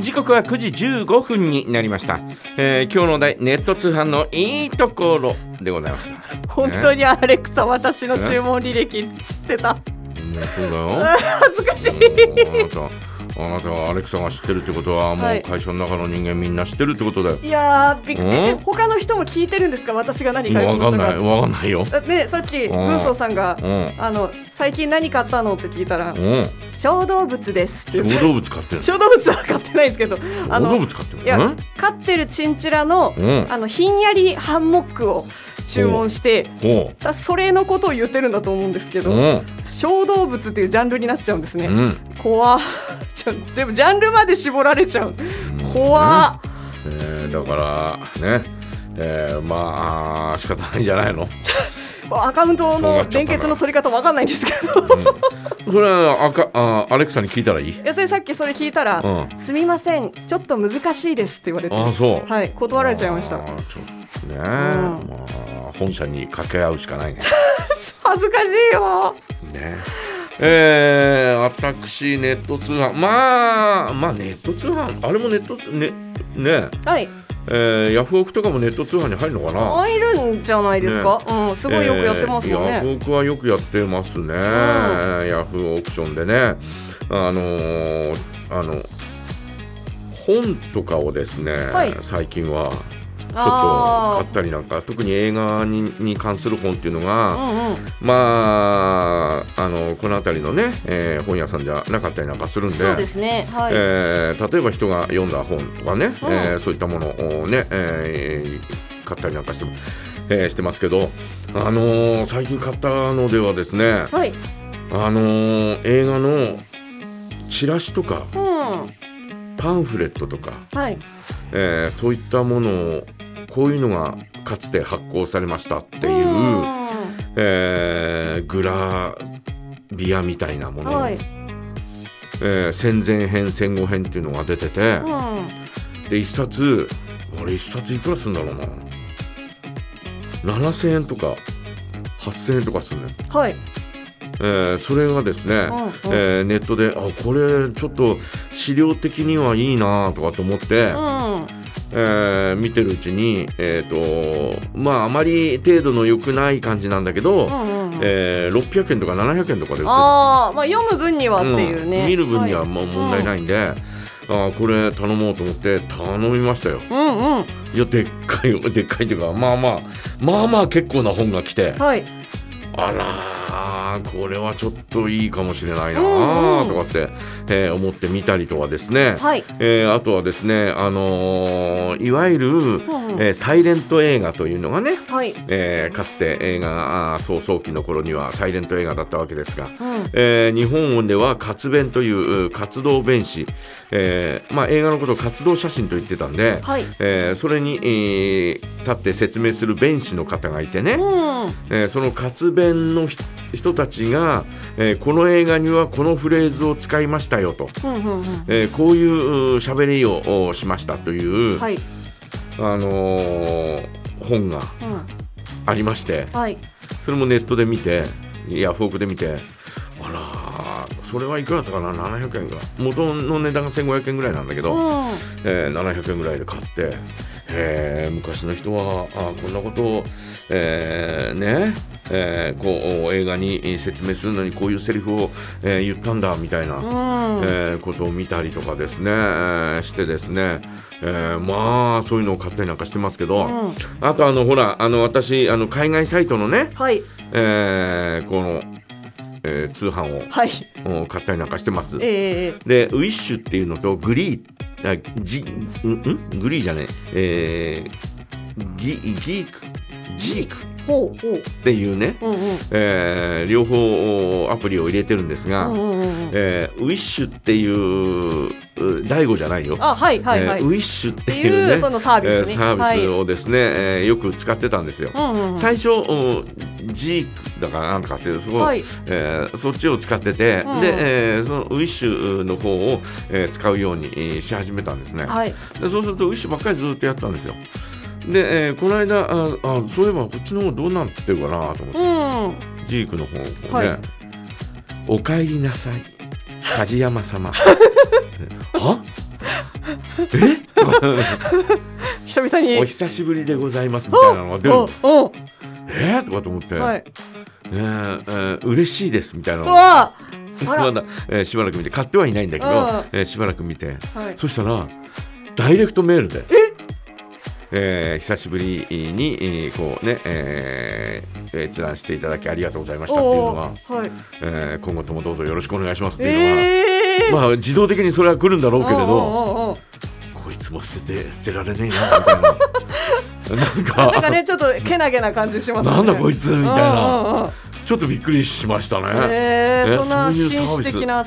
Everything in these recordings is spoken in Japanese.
時刻は9時15分になりました、えー今日のお題ネット通販のいいところでございます。本当にアレクサ私の注文履歴知ってた。うんそうだよ。恥ずかしい。あなたはアレクサが知ってるってことはもはい。う会社の中の人間みんな知ってるってことだよ、いやーびっくり。他の人も聞いてるんですか？私が何買いわかんないわかんないよ。だねさっきん。軍曹さんがうん。あの最近何買ったの？って聞いたらうん小動物です。って小動物飼ってる小動物は買ってないですけどあ小動の物飼ってるいや飼ってるチンチラのうん。あのひんやりハンモックを注文してだそれのことを言ってるんだと思うんですけどうん。小動物っていうジャンルになっちゃうんですね。うん。怖。っ ちょ全部ジャンルまで絞られちゃう。怖。っえーだからね。えーまあ仕方ないんじゃないの？アカウントの連結の取り方わかんないんですけど。それはあかあアレクサに聞いたらいい？いやそれさっきそれ聞いたらうん「すみませんちょっと難しいです」って言われてあそう。はい断られちゃいました。ちょっとね、まあ本社に掛け合うしかないね。恥ずかしいよ。ね。えー、私ネット通販。まあまあネット通販。あれもネット通ねね。はいえー、ヤフオクとかもネット通販に入るのかな？入るんじゃないですか、うんすごいよくやってますもんえーヤフね、オクはよくやってますね、ヤフーオークションでね。あのーあの本とかをですね、はい。最近はちょっと買ったりなんか特に映画にに関する本っていうのが、うんうん。まああのこの辺りのね、えー本屋さんではなかったりなんかするんでそうですね。はい、えー例えば人が読んだ本とかね、うん。えーそういったものをね、えー買ったりなんかしても、えーしてますけど、あのー最近買ったのではですね、はい。あのー映画のチラシとかうん。パンフレットとか、はい。えーそういったものをこういうのがかつて発行されましたっていう、ん。えーグラビアみたいなもの、はい。えー戦前編戦後編っていうのが出てて、うん。で一冊俺一冊いくらするんだろうな。7000円とか8000円とかするね、はい。えーそれがですね、うんうん。えーネットであこれちょっと資料的にはいいなとかと思って、うんえー見てるうちにえっ、とまああまり程度の良くない感じなんだけど、うんうんうん。えー600円とか700円とかで売ってる。ああまあ読む分にはっていうね、うん見る分にははい。もう問題ないんで、あーこれ頼もうと思って頼みましたよ。うんうん。いやでっかいでっかいというかまあまあまあまあ結構な本が来て。はい。あらーこれはちょっといいかもしれないなとかって、えー思ってみたりとかですね、はい。えーあとはですねあのーいわゆる、えーサイレント映画というのがねはい。えーかつて映画あー創創期の頃にはサイレント映画だったわけですが、うん。えー日本音では活弁というう活動弁士、えーまあ、映画のことを活動写真と言ってたんで、はい。えーそれに、えー立って説明する弁士の方がいてね、うん。えーその活弁のひ人たちが、えーこの映画にはこのフレーズを使いましたよと、うんうんうん。えーこういうう喋りをおしましたという、はい。あのー本がうん。ありましてはい。それもネットで見てヤフオクで見てあらそれはいくらだったかな？700円が。元の値段が1500円ぐらいなんだけど、うん。えー700円ぐらいで買ってへー昔の人はあこんなことを、えーねえーこう映画に説明するのにこういうセリフを、えー言ったんだみたいな、うん。えーことを見たりとかですね、えーしてですね、えーまあそういうのを買ったりなんかしてますけど、うん。あとあのほらあの私あの海外サイトのね、はい。えーこの、えー通販はい。買ったりなんかしてます。ええでウィッシュっていうのとグリーあジんん？グリーじゃない。えー、ギギーク？ジーク？っていうね、うんうん。えー両方アプリを入れてるんですが、うんうんうんうん。えーウィッシュっていうう大悟じゃないよ、あはいはいはい、えーウィッシュっていうねいうそのサービえースね、サービスをですね、えーよく使ってたんですよ。はい、うんうんうん。最初おジークだからなんとかっていうそこ、はい。えーそっちを使ってて、うんで、えーそのウィッシュの方を、えー使うようにえーし始めたんですね。はい。でそうするとウィッシュばっかりずっとやったんですよ。で、えーこの間ああそういえばこっちの方どうなってるかなと思って、うん。ジークの方をね、はい。お帰りなさい。梶山様。は？え？久々に。お久しぶりでございますみたいなのが出るえ？ー、とかと思って、はい。えーえー嬉しいですみたいなうのをわ あら。まだ、えーしばらく見て。買ってはいないんだけどうん、えーしばらく見て。はい。そしたらダイレクトメールで。えー久しぶりに、えーこうね、えー、閲覧していただきありがとうございましたっていうのが、おーはい。えー今後ともどうぞよろしくお願いしますっていうのは、ええまあ自動的にそれは来るんだろうけれど、こいつも捨てて捨てられねえなみたいな。なんか。なんかねちょっとけなげな感じしますね。なんだこいつみたいな。ちょっとびっくりしましたね。へええそういうサ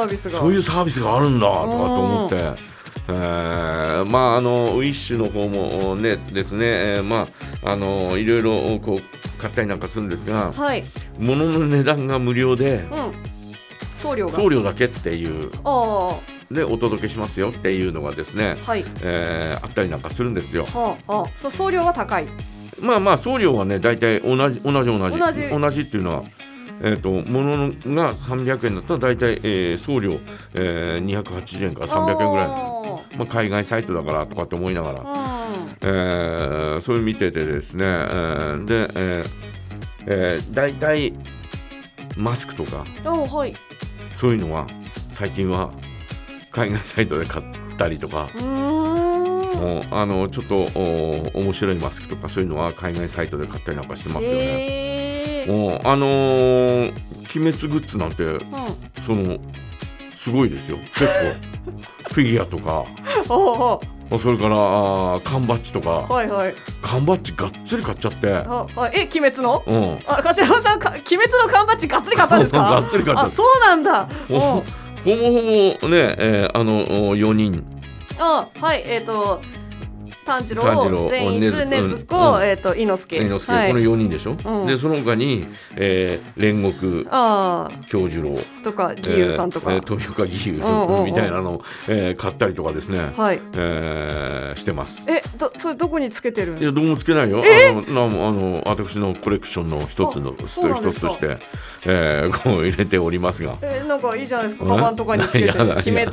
ービス。が。そういうサービスがあるんだとかと思って、えーまああのウィッシュの方もねですね、えーまああのいろいろこう買ったりなんかするんですが、はい。物の値段が無料でうん。送料が。送料だけっていう。あでお届けしますよっていうのがですね、あはい。えーあったりなんかするんですよ。はあはあ。そう送料は高い。まあまあ送料はね大体同じ同じ。同じ。同じっていうのは。えー、と物のが300円だったら大体、えー送料、えー、280円から300円ぐらいいまあ、海外サイトだからとかって思いながら、うえーそれ見ててですね、えーで、えーえー、大体マスクとかはい。そういうのは最近は海外サイトで買ったりとか、あのちょっとお面白いマスクとかそういうのは海外サイトで買ったりなんかしてますよね。あのー鬼滅グッズなんてうん。そのすごいですよ。結構フィギュアとか。おおそれから缶バッジとか。はいはい。缶バッジがっつり買っちゃって。ああえ鬼滅の？うん。あ梶山さんか鬼滅の缶バッジがっつり買ったんですか？がっつり買っちゃったあそうなんだ。ほほぼほぼね、えーあの4人。あはいえっ、と炭治郎善逸ねず禰豆子、うん。えっ、と伊之助。猿之助、はい、この4人でしょ、うん。でその他に、えー煉獄あ京次郎。あとか義勇さんとか、えーえー富岡義勇みたいなのを、えー買ったりとかですね、はい。えーしてます。えどそれどこにつけてる？いやどうもつけないよ。あのなあの私のコレクションの一つの一つとして、えー、こう入れておりますが。えなんかいいじゃないですか。えカバンとかにつけて やだ鬼滅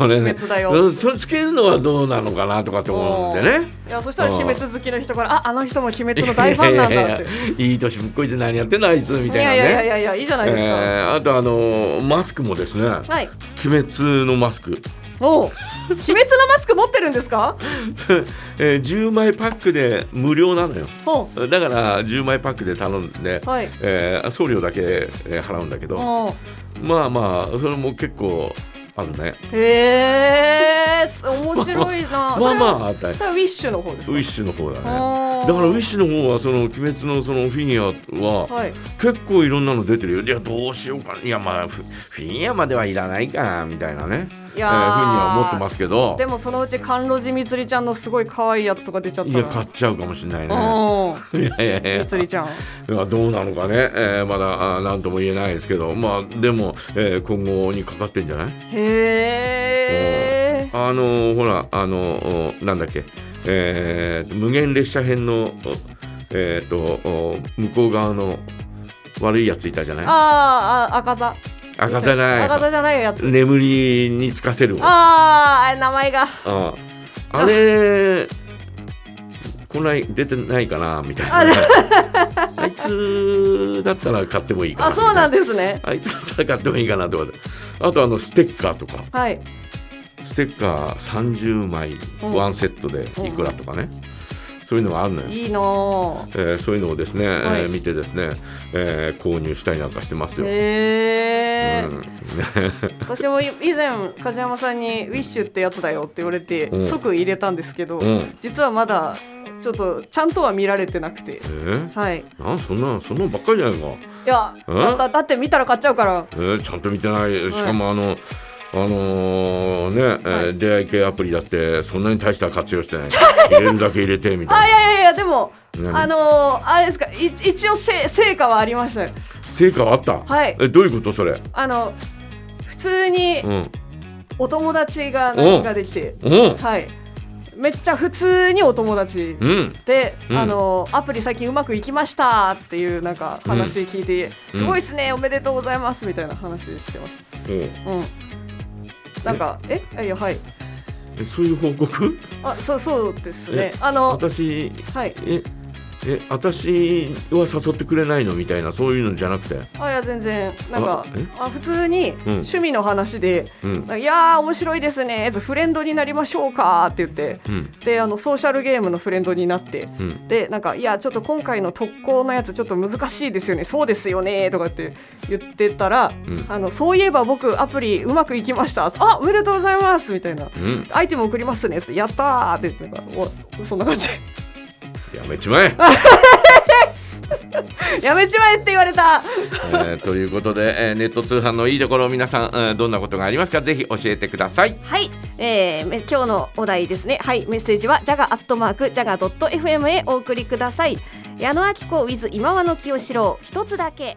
鬼滅だよそれつけるのはどうなのかなとかって思うんでね。いやそしたら鬼滅好きの人からああの人も鬼滅の大ファンなんだって。いやい年ぶっこいて何やってんのあいつみいたいなね。やいやいやいやいいじゃないですか、えーあとあのマスクもですね、はい。鬼滅のマスク、おう。鬼滅のマスク持ってるんですか？えー10枚パックで無料なのよ。ほだから10枚パックで頼んでう、はい。えー送料だけ、えー払うんだけど、まあまあそれも結構あるね。へえ面白いな まあまあウィッシュの方ですか？ウィッシュの方だね。だからウィッシュの方はその鬼滅のそのフィギュアははい。結構いろんなの出てるよ。いやどうしようかな。いやまあフフィギュアまではいらないかなみたいなね、えいやー、ふうには思ってすますけど。でもそのうち甘露寺みつりちゃんのすごい可愛いやつとか出ちゃったいらや買っちゃうかもしれないね。うん。いやいやいや。みつりちゃん。いやどうなのかね、えーまだあーなんとも言えないですけど。まあでも、えー今後にかかってんじゃない？へえあのーほらあのーなんだっけ、えー無限列車編のおえー、とお向こう側の悪いやついたじゃない？あーあ赤座。赤じゃない。赤座じゃないやつ。眠りにつかせるわ。ああ名前が。ああれこんなに出てないかなみたいな。あいつだったら買ってもいいかなあそうなんでですね。あいつだったら買ってもいいかなとか。あとあのステッカーとか。はいステッカー30枚うん。ワンセットでいくらとかね、そういうのがあるのよ、いいなぁえーそういうのをですね、はい。えー見てですね、えー購入したりなんかしてますよ。へえ、うん。私も以前梶山さんに「ウィッシュってやつだよ」って言われてうん。即入れたんですけど、うん。実はまだちょっとちゃんとは見られてなくて。えー？はい。なんそんなそんなんばっかりじゃないか、いやうん？だだって見たら買っちゃうから。えーちゃんと見てない。しかもあの、あのーね、えーはい出会い系アプリだってそんなに大した活用してない。入れるだけ入れてみたいな。やいやいやでも何あのーあれですかい一応せ成果はありましたよ。成果はあった、はい。えどういうことそれ？あの普通にうん。お友達が何ができて、う。んはい。めっちゃ普通にお友達うん。で、うん。あのアプリ最近うまくいきましたっていうなんか話聞いて、うん。すごいっすねおめでとうございますみたいな話してますう。んうんなんかえ？いやはい。えそういう報告？あそうそうですね。えあの私はい。え？え私は誘ってくれないのみたいなそういうのじゃなくて？あいや全然なんかあ普通に趣味の話で、うん。いやー面白いですねフレンドになりましょうかって言って。うん。であのソーシャルゲームのフレンドになって。うん。でなんかいやちょっと今回の特攻のやつちょっと難しいですよねそうですよねとかって言ってたら、ん。あのそういえば僕アプリうまくいきました。あおめでとうございますみたいな。うん。アイテム送りますねやったーって言ってそんな感じやめちまえ、やめちまえって言われた。えーということで、えーネット通販のいいところ皆さん、えーどんなことがありますか？ぜひ教えてください。はい、えーめ今日のお題ですね。はい。メッセージはジャガアットマークジャガドット FM へお送りください。矢野明子 with 今和の清志郎一つだけ